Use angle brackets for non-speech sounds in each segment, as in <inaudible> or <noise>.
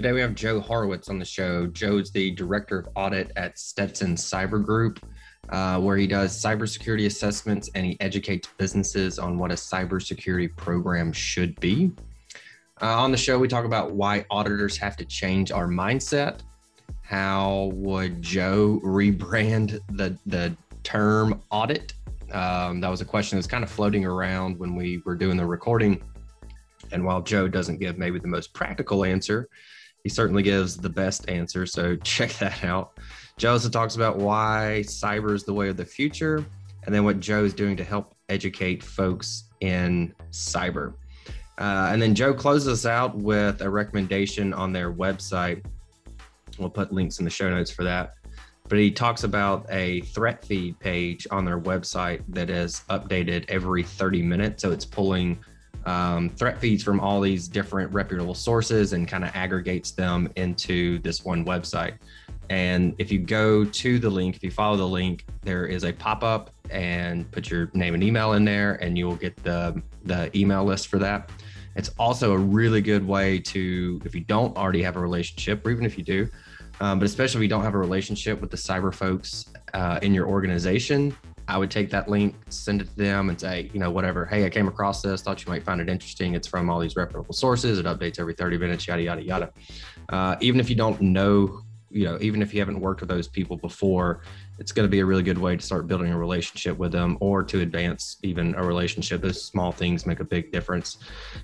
Today we have Joe Horowitz on the show. Joe's the director of audit at Stetson Cyber Group, uh, where he does cybersecurity assessments and he educates businesses on what a cybersecurity program should be. Uh, on the show, we talk about why auditors have to change our mindset. How would Joe rebrand the the term audit? Um, that was a question that's kind of floating around when we were doing the recording. And while Joe doesn't give maybe the most practical answer, he certainly gives the best answer. So <laughs> check that out. Joe also talks about why cyber is the way of the future, and then what Joe is doing to help educate folks in cyber. Uh, and then Joe closes us out with a recommendation on their website. We'll put links in the show notes for that. But he talks about a threat feed page on their website that is updated every 30 minutes. So it's pulling um, threat feeds from all these different reputable sources and kind of aggregates them into this one website. And if you go to the link, if you follow the link, there is a pop up and put your name and email in there, and you will get the, the email list for that. It's also a really good way to, if you don't already have a relationship, or even if you do, um, but especially if you don't have a relationship with the cyber folks uh, in your organization, I would take that link, send it to them, and say, you know, whatever. Hey, I came across this. Thought you might find it interesting. It's from all these reputable sources. It updates every 30 minutes. Yada yada yada. Uh, even if you don't know, you know, even if you haven't worked with those people before, it's going to be a really good way to start building a relationship with them, or to advance even a relationship. Those small things make a big difference.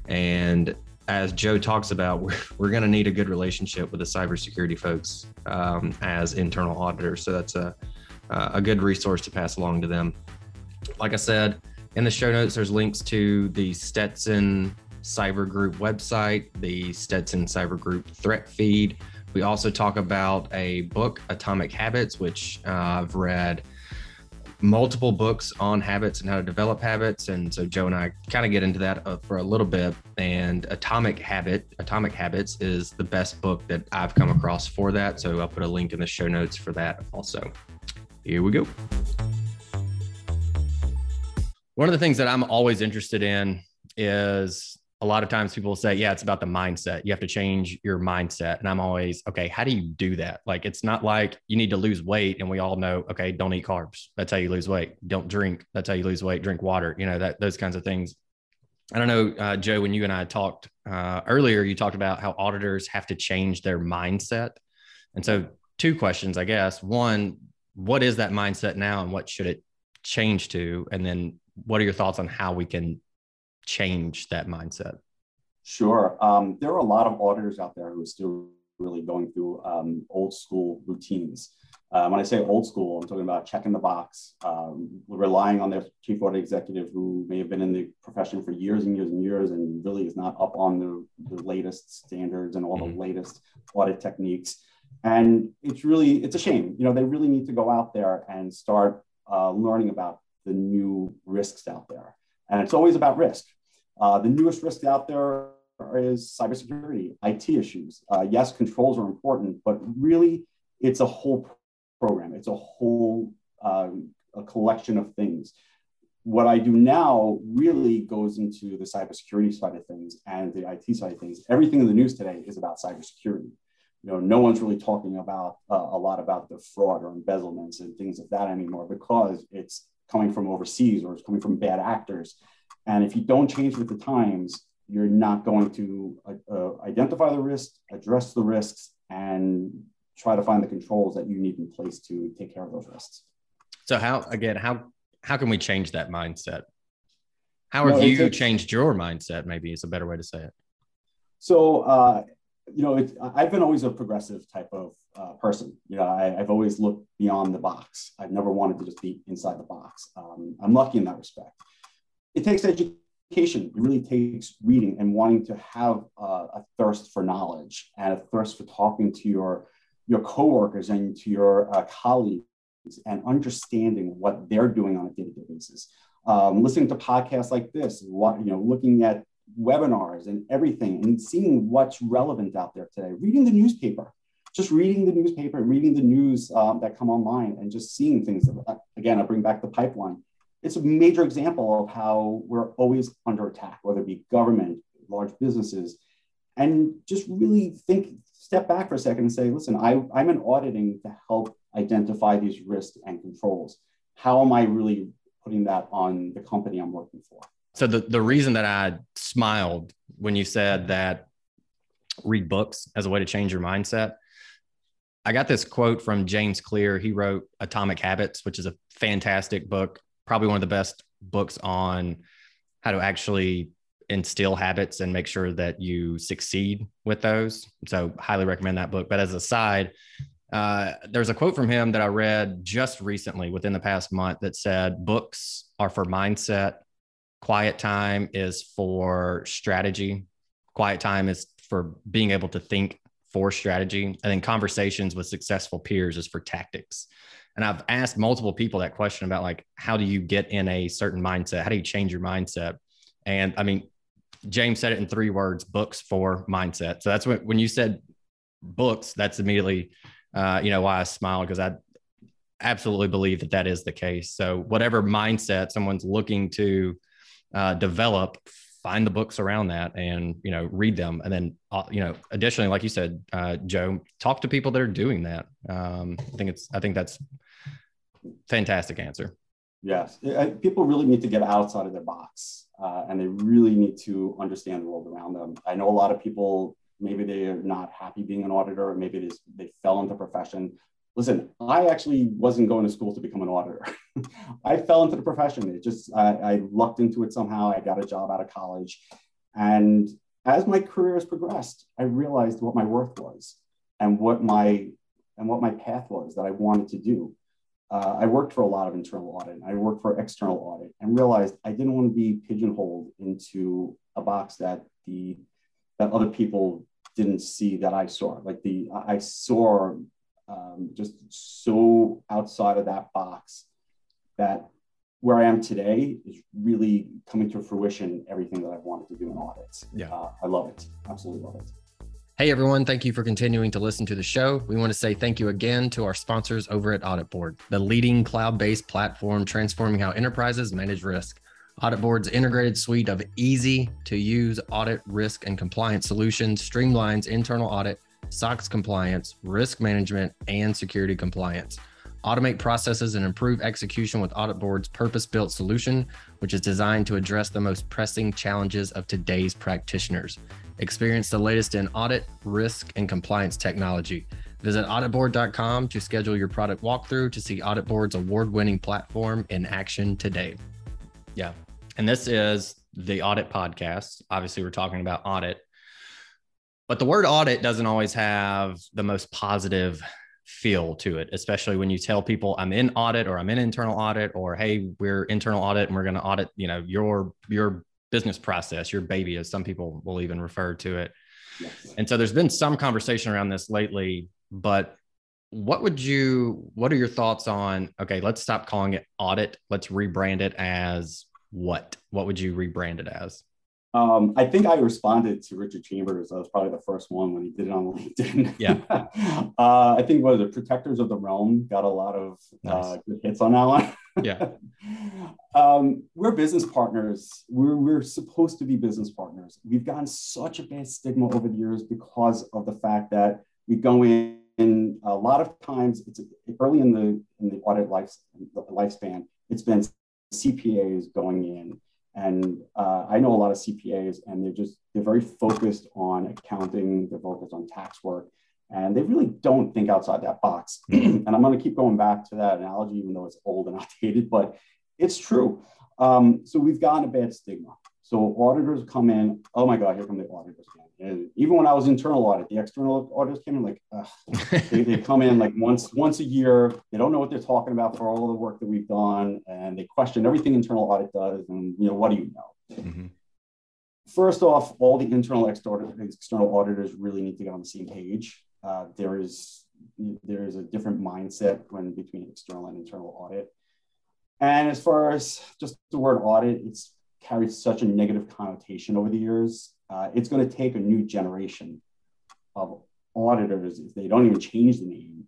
And as Joe talks about, <laughs> we're, we're going to need a good relationship with the cybersecurity folks um, as internal auditors. So that's a uh, a good resource to pass along to them. Like I said, in the show notes, there's links to the Stetson Cyber Group website, the Stetson Cyber Group threat feed. We also talk about a book, Atomic Habits, which uh, I've read multiple books on habits and how to develop habits. And so Joe and I kind of get into that uh, for a little bit. And Atomic Habit, Atomic Habits is the best book that I've come across for that. So I'll put a link in the show notes for that also. Here we go. One of the things that I'm always interested in is a lot of times people say, yeah, it's about the mindset. You have to change your mindset. And I'm always, okay, how do you do that? Like, it's not like you need to lose weight. And we all know, okay, don't eat carbs. That's how you lose weight. Don't drink. That's how you lose weight. Drink water, you know, that those kinds of things. I don't know, uh, Joe, when you and I talked uh, earlier, you talked about how auditors have to change their mindset. And so, two questions, I guess. One, what is that mindset now and what should it change to? And then what are your thoughts on how we can change that mindset? Sure. Um, there are a lot of auditors out there who are still really going through um, old school routines. Uh, when I say old school, I'm talking about checking the box, um, relying on their chief audit executive who may have been in the profession for years and years and years and really is not up on the, the latest standards and all mm-hmm. the latest audit techniques. And it's really, it's a shame. You know, they really need to go out there and start uh, learning about the new risks out there. And it's always about risk. Uh, the newest risk out there is cybersecurity, IT issues. Uh, yes, controls are important, but really it's a whole program. It's a whole um, a collection of things. What I do now really goes into the cybersecurity side of things and the IT side of things. Everything in the news today is about cybersecurity you know, no one's really talking about uh, a lot about the fraud or embezzlements and things of that anymore because it's coming from overseas or it's coming from bad actors. And if you don't change with the times, you're not going to uh, uh, identify the risks, address the risks, and try to find the controls that you need in place to take care of those risks. So how again how how can we change that mindset? How have you changed your mindset? Maybe is a better way to say it. So uh, you know, it, I've been always a progressive type of uh, person. You know, I, have always looked beyond the box. I've never wanted to just be inside the box. Um, I'm lucky in that respect. It takes education. It really takes reading and wanting to have uh, a thirst for knowledge and a thirst for talking to your your coworkers and to your uh, colleagues and understanding what they're doing on a day-to-day basis. Um, listening to podcasts like this, what, you know, looking at webinars and everything and seeing what's relevant out there today, reading the newspaper, just reading the newspaper, and reading the news um, that come online and just seeing things. That, again, I bring back the pipeline. It's a major example of how we're always under attack, whether it be government, large businesses, and just really think, step back for a second and say, listen, I, I'm in auditing to help identify these risks and controls. How am I really putting that on the company I'm working for? So the, the reason that I smiled when you said that read books as a way to change your mindset, I got this quote from James Clear. He wrote Atomic Habits, which is a fantastic book, probably one of the best books on how to actually instill habits and make sure that you succeed with those. So, highly recommend that book. But as a side, uh, there's a quote from him that I read just recently within the past month that said, Books are for mindset, Quiet time is for strategy. Quiet time is for being able to think for strategy. And then conversations with successful peers is for tactics. And I've asked multiple people that question about like, how do you get in a certain mindset? How do you change your mindset? And I mean, James said it in three words books for mindset. So that's what, when you said books, that's immediately, uh, you know, why I smiled because I absolutely believe that that is the case. So, whatever mindset someone's looking to uh, develop find the books around that and you know read them. And then uh, you know additionally like you said uh, joe talk to people that are doing that. Um, i think it's i think that's fantastic answer. Yes. People really need to get outside of their box uh, and they really need to understand the world around them. I know a lot of people maybe they're not happy being an auditor or maybe they, they fell into profession listen, I actually wasn't going to school to become an auditor. <laughs> I fell into the profession. It just, I, I, lucked into it somehow. I got a job out of college. And as my career has progressed, I realized what my worth was and what my, and what my path was that I wanted to do. Uh, I worked for a lot of internal audit. I worked for external audit and realized I didn't want to be pigeonholed into a box that the that other people didn't see that I saw. Like the I saw um, just so outside of that box that where I am today is really coming to fruition everything that I've wanted to do in audits. Yeah. Uh, I love it. Absolutely love it. Hey everyone, thank you for continuing to listen to the show. We want to say thank you again to our sponsors over at Audit Board, the leading cloud based platform transforming how enterprises manage risk. Audit Board's integrated suite of easy to use audit, risk, and compliance solutions streamlines internal audit SOX compliance, risk management, and security compliance. Automate processes and improve execution with Audit Board's purpose built solution, which is designed to address the most pressing challenges of today's practitioners. Experience the latest in audit, risk, and compliance technology. Visit auditboard.com to schedule your product walkthrough to see Audit Board's award winning platform in action today. Yeah. And this is the Audit Podcast. Obviously, we're talking about audit but the word audit doesn't always have the most positive feel to it, especially when you tell people I'm in audit or I'm in internal audit or hey, we're internal audit and we're going to audit, you know, your your business process, your baby, as some people will even refer to it. Yes. And so there's been some conversation around this lately, but what would you what are your thoughts on okay, let's stop calling it audit, let's rebrand it as what? What would you rebrand it as? Um, I think I responded to Richard Chambers. I was probably the first one when he did it on <laughs> LinkedIn. Yeah. <laughs> uh, I think was the Protectors of the Realm got a lot of uh, nice. uh, good hits on that one. yeah. <laughs> Um, we're business partners. We're, we're supposed to be business partners. We've gotten such a bad stigma over the years because of the fact that We go in, and a lot of times it's early in the in the audit life, the lifespan. It's been CPAs going in, and uh, I know a lot of CPAs, and they're just they're very focused on accounting. They're focused on tax work, and they really don't think outside that box. <clears throat> and I'm going to keep going back to that analogy, even though it's old and <laughs> outdated, but it's true. Um, so we've gotten a bad stigma. So auditors come in, oh my God, here come the auditors again. And even when I was internal audit, the external auditors came in like, <laughs> they, they come in like once once a year. They don't know what they're talking about for all the work that we've done, and they question everything internal audit does. And you know, what do you know? Mm-hmm. First off, all the internal external auditors really need to get on the same page. Uh, there is there is a different mindset when between external and internal audit. And as far as just the word audit, it's carried such a negative connotation over the years. Uh, it's going to take a new generation of auditors, if they don't even change the name,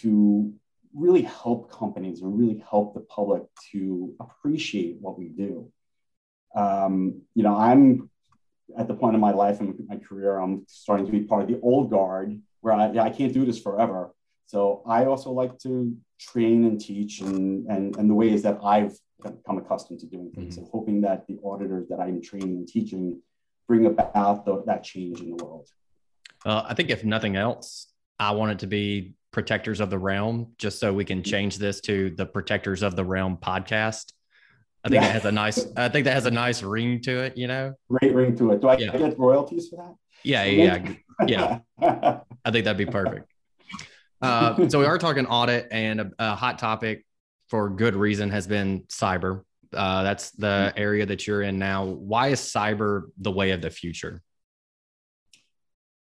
to really help companies and really help the public to appreciate what we do. Um, you know, I'm at the point in my life and my career, I'm starting to be part of the old guard where I, I can't do this forever. So I also like to train and teach and, and, and the ways that I've become accustomed to doing things mm-hmm. and hoping that the auditors that I'm training and teaching bring about the, that change in the world. Uh, I think if nothing else, I want it to be protectors of the realm, just so we can mm-hmm. change this to the protectors of the realm podcast. I think yeah. that has a <laughs> nice. I think that has a nice ring to it. You know, great ring to it. Do I yeah. get royalties for that? Yeah, yeah, yeah. <laughs> I think that'd be perfect. Uh, so we are talking audit, and a, a, hot topic for good reason has been cyber. Uh, that's the mm-hmm. area that you're in now. Why is cyber the way of the future?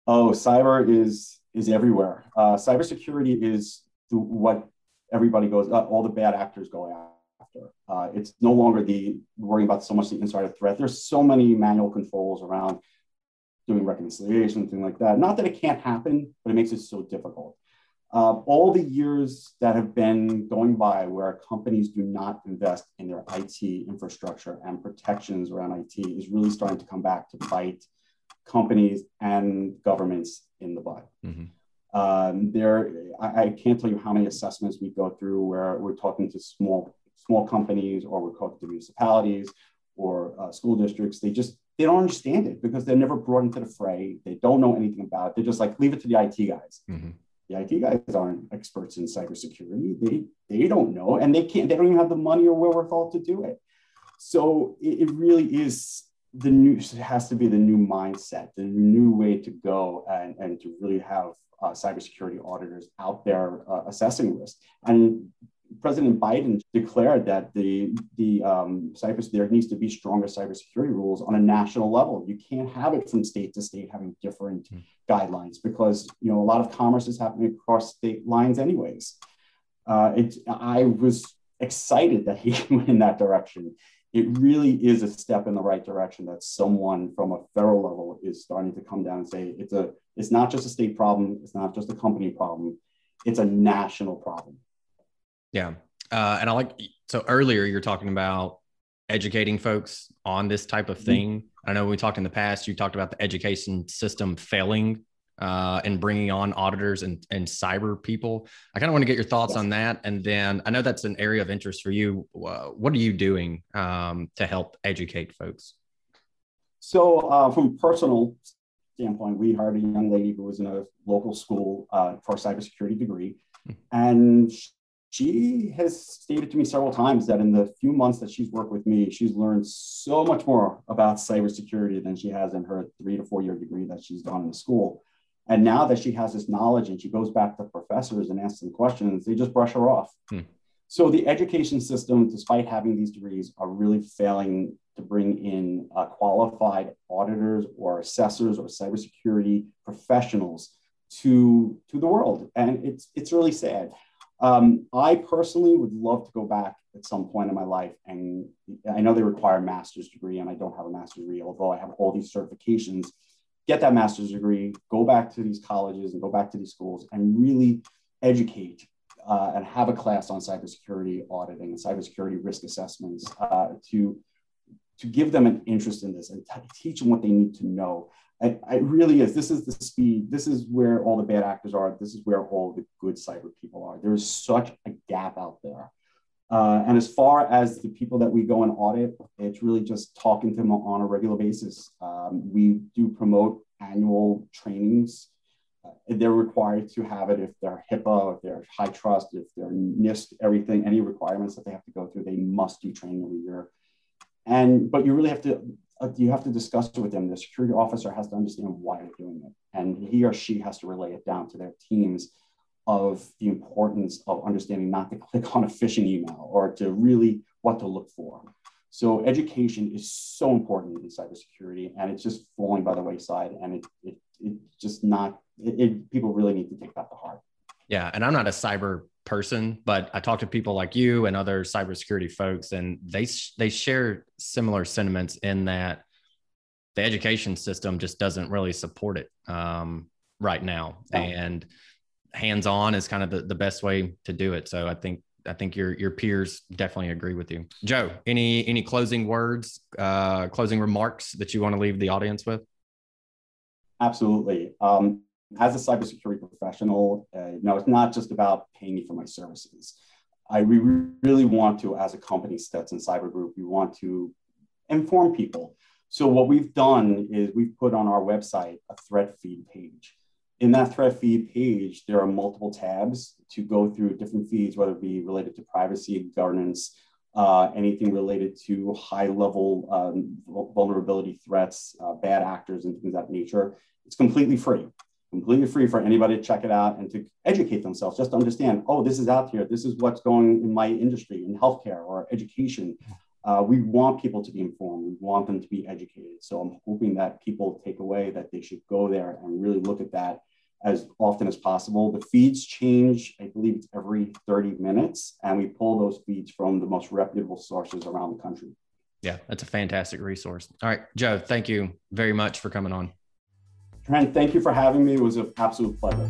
Oh, cyber is is everywhere. Uh, cybersecurity is the, what everybody goes. Uh, all the bad actors go after. Uh, it's no longer the worrying about so much the insider threat. There's so many manual controls around doing reconciliation, things like that. Not that it can't happen, but it makes it so difficult. Uh, all the years that have been going by where companies do not invest in their IT infrastructure and protections around IT is really starting to come back to bite companies and governments in the butt. Mm-hmm. Um, there, I, I, can't tell you how many assessments we go through where we're talking to small small companies or we're talking to municipalities or uh, school districts. They just they don't understand it because they're never brought into the fray. They don't know anything about it. They're just like leave it to the IT guys. Mm-hmm the IT guys aren't experts in cybersecurity. They they don't know, and they can't. They don't even have the money or wherewithal to do it. So it, it really is the new. Has to be the new mindset, the new way to go, and and to really have uh, cybersecurity auditors out there uh, assessing risk. And President Biden declared that the the um, cyber there needs to be stronger cybersecurity rules on a national level. You can't have it from state to state having different mm. guidelines because you know a lot of commerce is happening across state lines, anyways. Uh, it, I was excited that he <laughs> went in that direction. It really is a step in the right direction that someone from a federal level is starting to come down and say it's a it's not just a state problem, it's not just a company problem, it's a national problem. Yeah. Uh, and I like, so earlier you're talking about educating folks on this type of mm-hmm. thing. I know we talked in the past, you talked about the education system failing uh, and bringing on auditors and, and cyber people. I kind of want to get your thoughts on that. And then I know that's an area of interest for you. Uh, what are you doing um, to help educate folks? So, uh, from personal standpoint, we hired a young lady who was in a local school uh, for a cybersecurity degree, hmm. and she has stated to me several times that in the few months that she's worked with me, she's learned so much more about cybersecurity than she has in her three to four year degree that she's done in the school. And now that she has this knowledge and she goes back to professors and asks them questions, they just brush her off. Hmm. So the education system, despite having these degrees, are really failing to bring in uh, qualified auditors or assessors or cybersecurity professionals to, to the world. And it's, it's really sad. Um, I personally would love to go back at some point in my life, and I know they require a master's degree, and I don't have a master's degree, although I have all these certifications. Get that master's degree, go back to these colleges and go back to these schools, and really educate uh, and have a class on cybersecurity auditing and cybersecurity risk assessments uh, to to give them an interest in this and t- teach them what they need to know. It, it really is. This is the speed. This is where all the bad actors are. This is where all the good cyber people are. There's such a gap out there. Uh, and as far as the people that we go and audit, it's really just talking to them on a regular basis. Um, we do promote annual trainings. Uh, they're required to have it if they're HIPAA, if they're HITRUST, if they're NIST, everything, any requirements that they have to go through, they must do training every year. And but you really have to Uh, you have to discuss it with them. The security officer has to understand why they're doing it, and he or she has to relay it down to their teams of the importance of understanding not to <laughs> click on a phishing email or to really what to look for. So education is so important in cybersecurity, and it's just falling by the wayside, and it it, it just not it, it, people really need to take that to heart. Yeah, and I'm not a cyber person, but I talk to people like you and other cybersecurity folks, and they they share similar sentiments in that the education system just doesn't really support it um, right now, and hands on is kind of the, the best way to do it. So I think I think your your peers definitely agree with you. Joe, any any closing words, uh, closing remarks that you want to leave the audience with? Absolutely. Um, as a cybersecurity professional, uh, you know, it's not just about paying me for my services. I we really want to, as a company, Stetson Cyber Group, we want to inform people. So what we've done is we've put on our website a threat feed page. In that threat feed page, there are multiple tabs to go through different feeds, whether it be related to privacy, governance, uh, anything related to high level um, vulnerability threats, uh, bad actors, and things of that nature. It's completely free completely free for anybody to check it out and to educate themselves, just to understand, oh, this is out here. This is what's going in my industry, in healthcare or education. Uh, we want people to be informed. We want them to be educated. So I'm hoping that people take away that they should go there and really look at that as often as possible. The feeds change, I believe it's every 30 minutes, and we pull those feeds from the most reputable sources around the country. Yeah, that's a fantastic resource. All right, Joe, thank you very much for coming on. Trent, thank you for having me. It was an absolute pleasure.